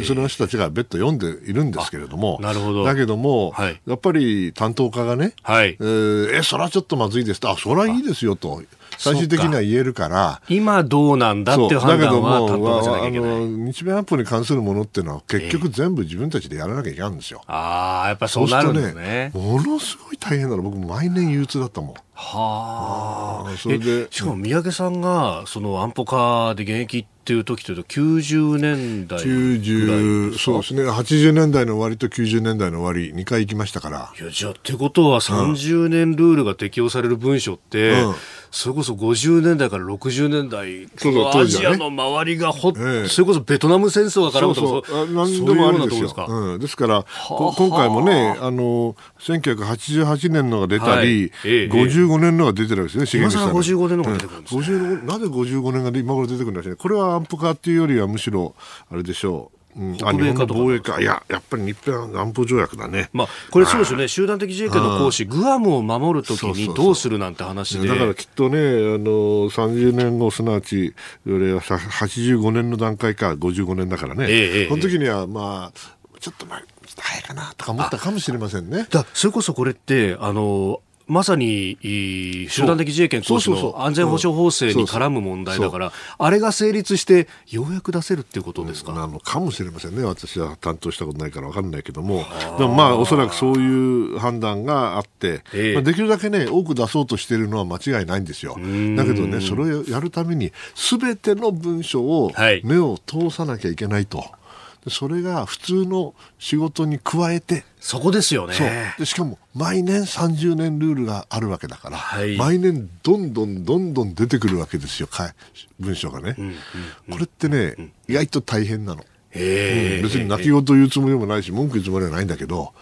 [SPEAKER 3] その人たちが別途読んでいるんですけれども、
[SPEAKER 1] なるほど。
[SPEAKER 3] だけども、はい、やっぱり担当家がね、はい。えー、えそれはちょっとまずいです。と、あそれはいいですよと。最終的には言えるから。
[SPEAKER 1] 今どうなんだっていう判断は担当じゃなきゃいけない。
[SPEAKER 3] 日米安保に関するものっていうのは結局全部自分たちでやらなきゃいけないんですよ、
[SPEAKER 1] えー、ああやっぱそうなるんですね、
[SPEAKER 3] ね、ものすごい大変なの。僕毎年憂鬱だったもん。
[SPEAKER 1] はあ。それでしかも三宅さんがその安保課で現役っていう時というと90年代
[SPEAKER 3] 90そうですね。80年代の終わりと90年代の終わり2回行きましたから。
[SPEAKER 1] いやじゃあってことは30年ルールが適用される文書って、うん、それこそ50年代から60年代そうアジアの周りがほ、ええ、それこそベトナム戦争が絡むとかそう何でもあるんですよ。ですか、
[SPEAKER 3] うん、ですから今回もねあの1988年のが出たり、はい。ええ、55年のが出てるわけですね、
[SPEAKER 1] 今更55年のが出てくるんですね、
[SPEAKER 3] うん、なぜ55年が今頃出てくるんですね。これは安保化っていうよりはむしろあれでしょううん、あ日本の防衛か、いや、やっぱり日本安保条約だね。
[SPEAKER 1] まあ、これそうですよね、集団的自衛権の行使、グアムを守るときにどうするなんて話で。
[SPEAKER 3] だからきっとね、あの30年後、すなわち、それは85年の段階か、55年だからね、ええ、この時には、まあ、ちょっと前、早いかなとか思ったかもしれませんね。
[SPEAKER 1] だそれこそこれって、あのまさに集団的自衛権行使の安全保障法制に絡む問題だから、あれが成立して、ようやく出せるっていうことですか、
[SPEAKER 3] うん、あのかもしれませんね、私は担当したことないから分かんないけども、でもまあ、おそらくそういう判断があって、えー、まあ、できるだけね、多く出そうとしているのは間違いないんですよ。だけどね、それをやるために、すべての文書を目を通さなきゃいけないと。はいそれが普通の仕事に加えて
[SPEAKER 1] そこですよね。
[SPEAKER 3] でしかも毎年30年ルールがあるわけだから、はい、毎年どんどんどんどん出てくるわけですよ文章がね、うんうんうん、これってね、うん、意外と大変なの。うん、別に泣き言言うつもりもないし文句言うつもりはないんだけど、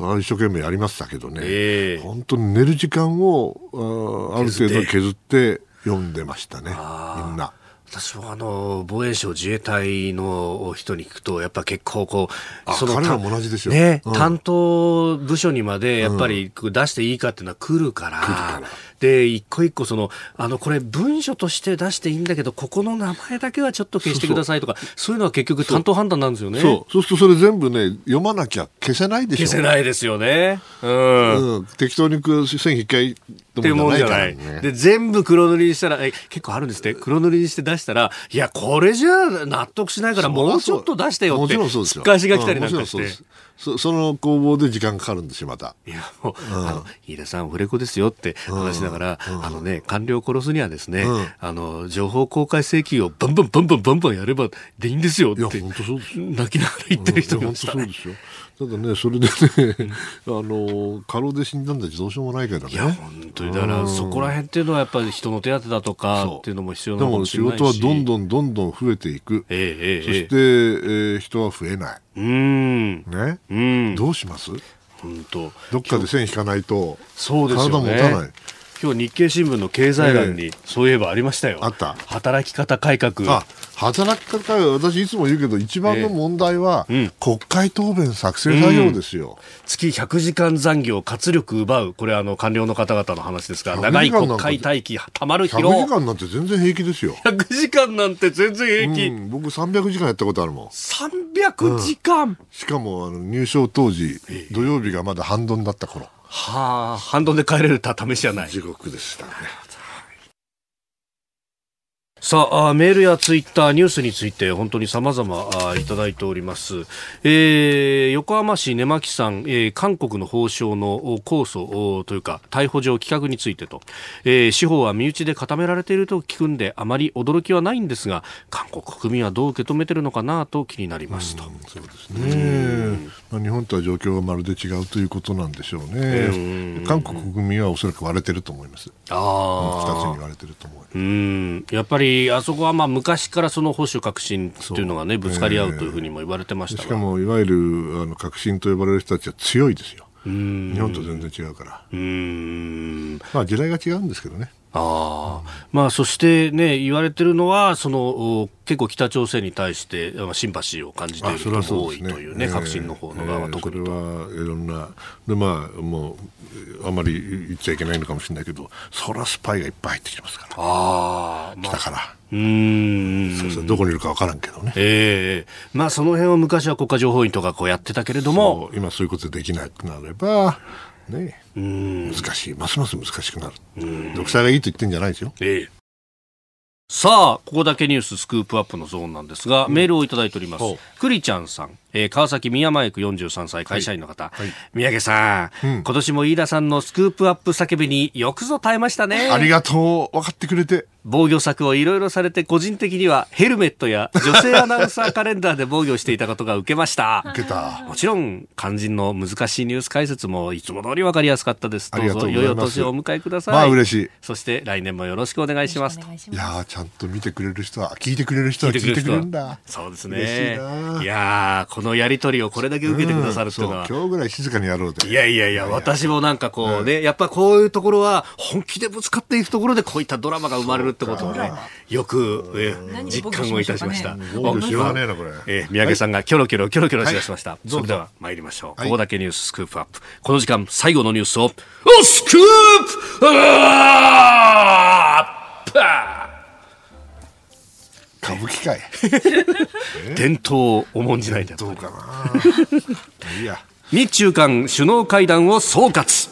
[SPEAKER 3] うん、一生懸命やりましたけどね、本当に寝る時間をあある程度削って。読んでましたねみんな。
[SPEAKER 1] 私はあの防衛省自衛隊の人に聞くとやっぱ結構こ
[SPEAKER 3] うその彼らも同じですよ、
[SPEAKER 1] ね、うん、担当部署にまでやっぱり出していいかっていうのは来るから、うん、で一個一個そのあのこれ文書として出していいんだけどここの名前だけはちょっと消してくださいとかそういうのは結局担当判断なんですよね。
[SPEAKER 3] そう。そうするとそれ全部ね読まなきゃ消せないでしょ。
[SPEAKER 1] 消せないですよね、う
[SPEAKER 3] ん、うん、適当に線引きってもんじゃない。
[SPEAKER 1] で、全部黒塗りにしたら、え、結構あるんですって黒塗りにして出したら、いや、これじゃ納得しないからもうちょっと出してよって。もちろんそうですよ。返しが来たりなんかして。
[SPEAKER 3] そその攻防で時間かかるんですよ、また。
[SPEAKER 1] いや、もう、うん、あの、飯田さん、フレコですよって話しながら、うん、あのね、官僚殺すにはですね、うん、あの、情報公開請求をバンバンバンバンバンバンやればでいいんですよって。泣きながら言ってる人がいました、ね。本当そうですよ。
[SPEAKER 3] ただね、それでね、あの、過労で死んだんだどうしようもないけどね。いや、
[SPEAKER 1] 本当に。だから、そこら辺っていうのはやっぱり人の手当だとかっていうのも必要な
[SPEAKER 3] のかもしれないし。でも仕事はどんどんどんどん増えていく。ええええ、そして、えー、人は増えない。うん。ね？うん。どうします？本当。どっかで線引かないと、
[SPEAKER 1] そうですよね。体持たない。今日日経新聞の経済欄に、そういえばありましたよ。
[SPEAKER 3] あった
[SPEAKER 1] 働き方改革。
[SPEAKER 3] あ、働き方私いつも言うけど、一番の問題は、国会答弁作成作業ですよ、うん、
[SPEAKER 1] 月100時間残業、活力奪う。これあの、官僚の方々の話ですが、長い国会待機、たまる疲労。
[SPEAKER 3] 100時間なんて全然平気ですよ。
[SPEAKER 1] 100時間なんて全然平気。うん、
[SPEAKER 3] 僕300時間やったことあるもん。
[SPEAKER 1] 300時間、うん、
[SPEAKER 3] しかもあの入省当時、土曜日がまだ半ドンだった頃。
[SPEAKER 1] はあ、反動で帰れるた試しじゃない。
[SPEAKER 3] 地獄でしたね。
[SPEAKER 1] さあメールやツイッターニュースについて本当に様々いただいております、えー、横浜市根巻さん、えー、韓国の法相の控訴というか逮捕状棄却についてと、えー、司法は身内で固められていると聞くんであまり驚きはないんですが韓国国民はどう受け止めてるのかなと気になりますと。
[SPEAKER 3] そうですね、まあ、日本とは状況がまるで違うということなんでしょうね。韓国国民はおそらく割れてると思いますああ2つに割れてると思う
[SPEAKER 1] うん。やっぱりあそこはまあ昔からその保守革新っていうのがねぶつかり合うというふうにも言われてました、
[SPEAKER 3] えー、しかもいわゆるあの革新と呼ばれる人たちは強いですよ日本と全然違うから。うん。まあ時代が違うんですけどね。
[SPEAKER 1] あまあ、そしてね、言われてるのは、その結構北朝鮮に対してシンパシーを感じている人が多いというね、革新の方の側は特に。
[SPEAKER 3] と、えー、それはいろんな、でまあ、もう、あまり言っちゃいけないのかもしれないけど、そらスパイがいっぱい入ってきてますから、あ。来たから。うん。そうそうどこにいるか分からんけどね、
[SPEAKER 1] えーまあ、その辺は昔は国家情報院とかこうやってたけれども。
[SPEAKER 3] 今そういうことできなくなればね、難しい、ますます難しくなる。独裁がいいと言ってんじゃないですよ。ええ。
[SPEAKER 1] さあ、ここだけニューススクープアップのゾーンなんですが、うん、メールをいただいております。くりちゃんさん。えー、川崎宮前区43歳会社員の方、はい。はい、宮家さん、うん、今年も飯田さんのスクープアップ叫びによくぞ耐えましたね。
[SPEAKER 3] ありがとう。分かってくれて。
[SPEAKER 1] 防御策をいろいろされて個人的にはヘルメットや女性アナウンサーカレンダーで防御していたことが受けました。
[SPEAKER 3] 受けた。
[SPEAKER 1] もちろん肝心の難しいニュース解説もいつも通り分かりやすかったです。どうぞ良いお年をお迎えください。
[SPEAKER 3] まあ嬉しい。
[SPEAKER 1] そして来年もよろしくお願いします。
[SPEAKER 3] いやちゃんと見てくれる人は聞いてくれる人は聞いてくれるんだ。
[SPEAKER 1] そうですね。いやこのやりとりをこれだけ受けてくださるっていうのは、うん、
[SPEAKER 3] 今日ぐらい静かにやろうと
[SPEAKER 1] いやいやいや私もなんかこうね、やっぱこういうところは本気でぶつかっていくところでこういったドラマが生まれるってことをねよく、え実感をいたしました、ね、えー、宮家さんがキョロキョロキョロキョロしだしました、はい、それでは参りましょう、はい、ここだけニューススクープアップ。この時間最後のニュースをスクープアップ
[SPEAKER 3] 歌舞伎界。
[SPEAKER 1] 伝統を重んじないんだ
[SPEAKER 3] どうかな。
[SPEAKER 1] いや。日中間首脳会談を総括。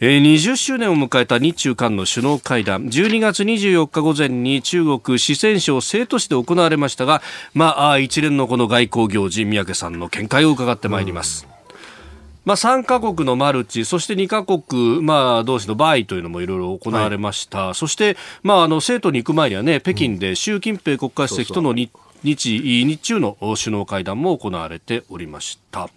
[SPEAKER 1] えー、20周年を迎えた日中韓の首脳会談。12月24日午前に中国四川省成都市で行われましたが、まあ、一連のこの外交行事三宅さんの見解を伺ってまいります。うんまあ、3カ国のマルチ、そして2カ国、まあ、同士の場合というのもいろいろ行われました、はい、そして、まあ、あの生徒に行く前には、ね、北京で習近平国家主席との日日日中の首脳会談も行われておりました。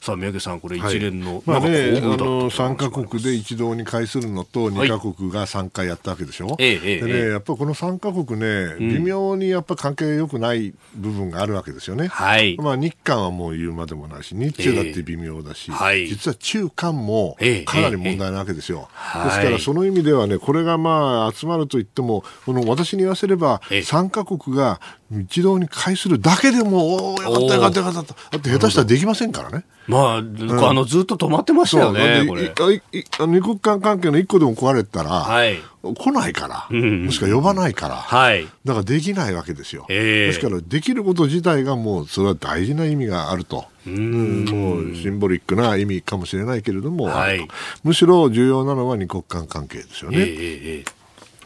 [SPEAKER 1] さあ宮家さん、これ一連の、
[SPEAKER 3] はい、まあね、あの3か国で一堂に会するのと2か国が3回やったわけでしょ、はい、でね、やっぱこの3か国ね、微妙にやっぱ関係良くない部分があるわけですよね、はい。まあ、日韓はもう言うまでもないし、日中だって微妙だし、はい、実は中韓もかなり問題なわけですよ、ですからその意味ではね、これがまあ集まるといっても、この私に言わせれば、3か国が一堂に会するだけでも、おお、よかったよかったよかった。だって下手したらできませんからね。
[SPEAKER 1] まあ、うん、あのずっと止まってましたよね、これ。
[SPEAKER 3] 二国間関係の一個でも壊れたら、はい、来ないから、うん、もしくは呼ばないから、はい、だからできないわけですよ。えー、ですから、できること自体がもう、それは大事な意味があると。うん、もうシンボリックな意味かもしれないけれども、はい、むしろ重要なのは二国間関係ですよね。えー、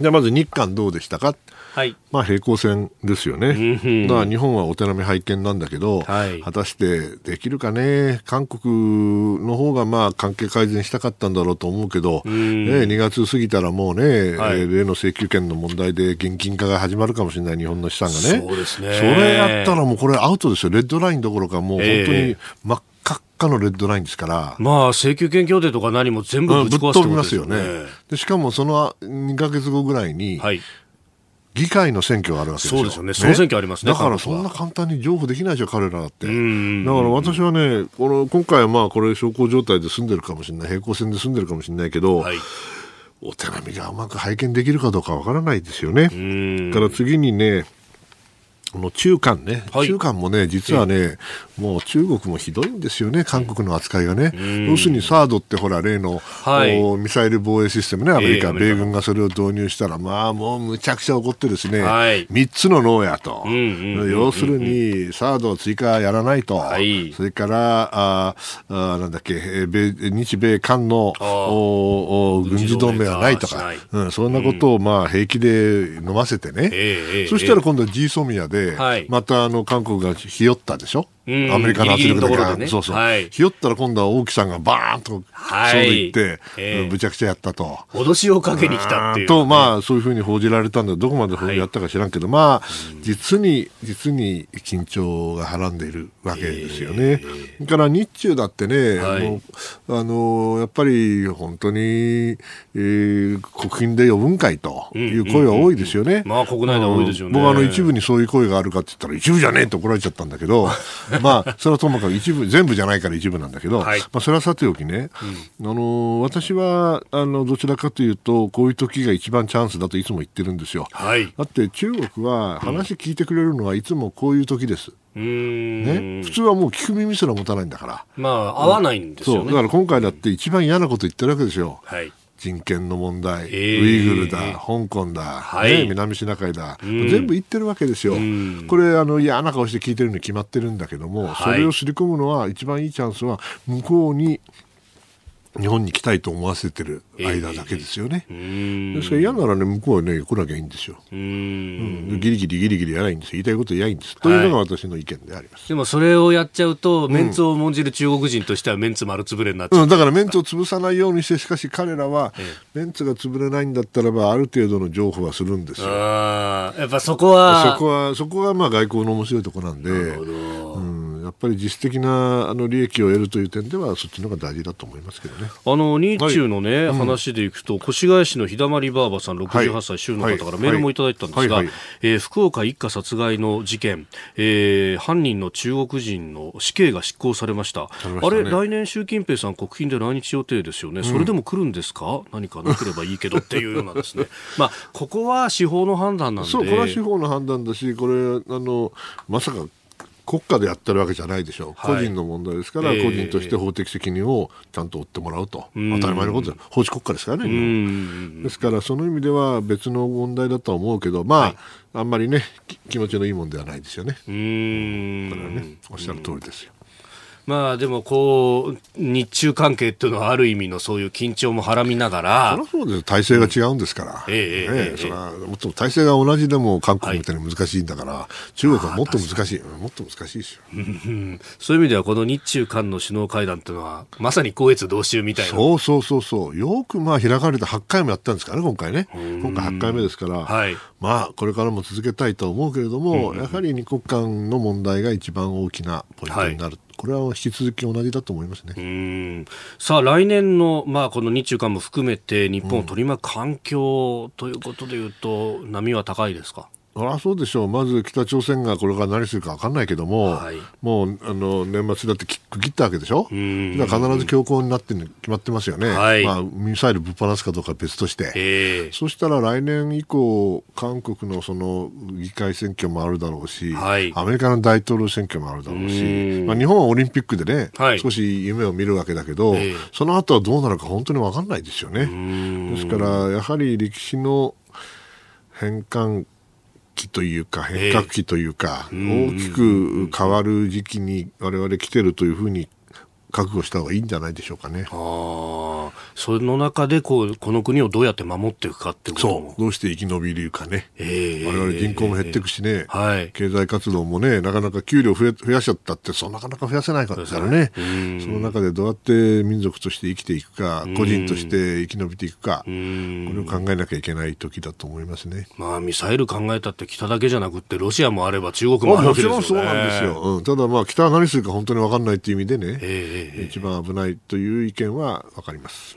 [SPEAKER 3] じゃあまず日韓どうでしたか？はい、まあ平行線ですよね、だから日本はお手並み拝見なんだけど、はい、果たしてできるかね、韓国の方がまあ関係改善したかったんだろうと思うけど、ね、2月過ぎたらもうね、はい、例の請求権の問題で現金化が始まるかもしれない、日本の資産がね、そうですね。それやったらもうこれ、アウトですよ、レッドラインどころか、もう本当に真っ赤っかのレッドラインですから、
[SPEAKER 1] まあ、請求権協定とか何も全部ぶち壊す、ね、ぶっますよね
[SPEAKER 3] で。しかもその2か月後ぐらいに、はい議会の選挙があるわけですよ。
[SPEAKER 1] そうですよね。総選挙ありますね。
[SPEAKER 3] だからそんな簡単に譲歩できないでしょ、彼らだって。だから私はね、この今回はまあこれ、小康状態で住んでるかもしれない、平行線で住んでるかもしれないけど、はい、お手並みがうまく拝見できるかどうかわからないですよね。から次にね、この中間ね、はい、中間もね、実はね、もう中国もひどいんですよね、韓国の扱いがね。要するにサードってほら、例の、はい、ミサイル防衛システムね、アメリカ、えー、米軍がそれを導入したら、まあもうむちゃくちゃ怒ってですね、はい、3つのノーやと。要するに、サードを追加やらないと。はい、それから、ああなんだっけ、米日米韓のお軍事同盟はないとか、うん、そんなことをまあ平気で飲ませてね。えー、そしたら今度は G ソミアで、はい、またあの韓国がひよったでしょ。アメリカの圧力だから、ね、そうそう、はい、ひよったら今度は王毅さんがバーンとそうで言って、え。ー、むちゃくちゃやったと。
[SPEAKER 1] 脅しをかけに来たっていう、ね、
[SPEAKER 3] と、まあ、そういうふうに報じられたんだ。どこまでやったか知らんけど、はい、まあ、実に、実に緊張がはらんでいるわけですよね。から日中だってね、はい、あのあのやっぱり本当に、えー、国賓で呼ぶんかいという声は多いですよね。
[SPEAKER 1] まあ、国内で多いですよね。
[SPEAKER 3] 僕あの一部にそういう声があるかって言ったら、一部じゃねえって怒られちゃったんだけど、まあ、それはともかく一部、全部じゃないから一部なんだけど、はい、まあ、それはさておきね、うん、あの私はあのどちらかというと、こういう時が一番チャンスだといつも言ってるんですよ。はい、だって中国は話聞いてくれるのはいつもこういう時です。ね、普通はもう聞く耳すら持たないんだから。
[SPEAKER 1] まあ、合わないんですよね。
[SPEAKER 3] だから今回だって一番嫌なこと言ってるわけですよ。はい。人権の問題、えー、ウイグルだ、香港だ、はい、ね、南シナ海だ、うん、全部言ってるわけですよ、うん、これあの嫌な顔して聞いてるに決まってるんだけども、はい、それを刷り込むのは一番いいチャンスは向こうに日本に来たいと思わせてる間だけですよね。えー、ですから嫌ならね、向こうはね、来なきゃいいんですよ。うん、ギリギリギリギリやらいいんです言いたいことやいいんです。というのが私の意見であります。
[SPEAKER 1] でもそれをやっちゃうと、メンツを重んじる中国人としてはメンツ丸つぶれになっちゃう、
[SPEAKER 3] うん、だからメンツを潰さないようにして、しかし彼らは、メンツが潰れないんだったらば、ある程度の譲歩はするんですよ。
[SPEAKER 1] やっぱそこは。
[SPEAKER 3] そこは、そこはまあ外交の面白いところなんで。なるほど。っぱり実質的なあの利益を得るという点ではそっちの方が大事だと思いますけどね。
[SPEAKER 1] あの日中のね、はい、話でいくと、越谷市の日だまりばあばさん68歳、州の方からメールもいただいたんですが、はいはい、えー、福岡一家殺害の事件、えー、犯人の中国人の死刑が執行されました、ね、あれ来年習近平さん国賓で来日予定ですよね、それでも来るんですか？何かなければいいけどっていうようなですね。まあここは司法の判断なんで。
[SPEAKER 3] そうこれは司法の判断だしこれあのまさか国家でやってるわけじゃないでしょう、はい、個人の問題ですから、個人として法的責任をちゃんと負ってもらうと、当たり前のことで法治国家ですからね、ですからその意味では別の問題だとは思うけど、まあ、はい、あんまりね、気持ちのいいもんではないですよね。うん。ね、おっしゃる通りですよ。
[SPEAKER 1] まあでもこう、日中関係っていうのはある意味のそういう緊張もはらみながら。
[SPEAKER 3] そりゃそうです。体制が違うんですから。ええええそれはもっと体制が同じでも韓国みたいに難しいんだから、はい、中国はもっと難しい。もっと難しいですよ。
[SPEAKER 1] そういう意味ではこの日中韓の首脳会談っていうのは、まさに高越同州みたいな。
[SPEAKER 3] そうそうそうそう。よくまあ開かれて8回もやったんですからね、今回ね。今回8回目ですから。はい、まあこれからも続けたいと思うけれども、やはり二国間の問題が一番大きなポイントになる。はいこれは引き続き同じだと思いますね。
[SPEAKER 1] さあ来年の、まあ、この日中韓も含めて日本を取り巻く環境ということでいうと、うん、波は高いですか？
[SPEAKER 3] そりゃそうでしょう、まず北朝鮮がこれから何するか分かんないけども、はい、もうあの年末だって区切ったわけでしょ、うだから必ず強硬になって決まってますよね、はい、まあ、ミサイルぶっ放すかどうか別として、そしたら来年以降、韓国のその議会選挙もあるだろうし、はい、アメリカの大統領選挙もあるだろうし、まあ、日本はオリンピックでね、少し夢を見るわけだけど、その後はどうなるか本当に分かんないですよね。ですから、やはり歴史の変換期というか変革期というか、大きく変わる時期に我々来てるというふうに覚悟した方がいいんじゃないでしょうかね。
[SPEAKER 1] あその中でこうこの国をどうやって守っていくかってこと
[SPEAKER 3] そう。どうして生き延びるかね、えー、我々人口も減っていくしね、はい、経済活動もねなかなか給料増え増やしちゃったってそうなかなか増やせないからね。その中でどうやって民族として生きていくか個人として生き延びていくかこれを考えなきゃいけない時だと思いますね、
[SPEAKER 1] まあ、ミサイル考えたって北だけじゃなくてロシアもあれば中国もあるわけですよね。もちろんそうなんですよ、
[SPEAKER 3] うん、ただまあ北は何するか本当に分かんないっていう意味でね、えー、一番危ないという意見は分かります。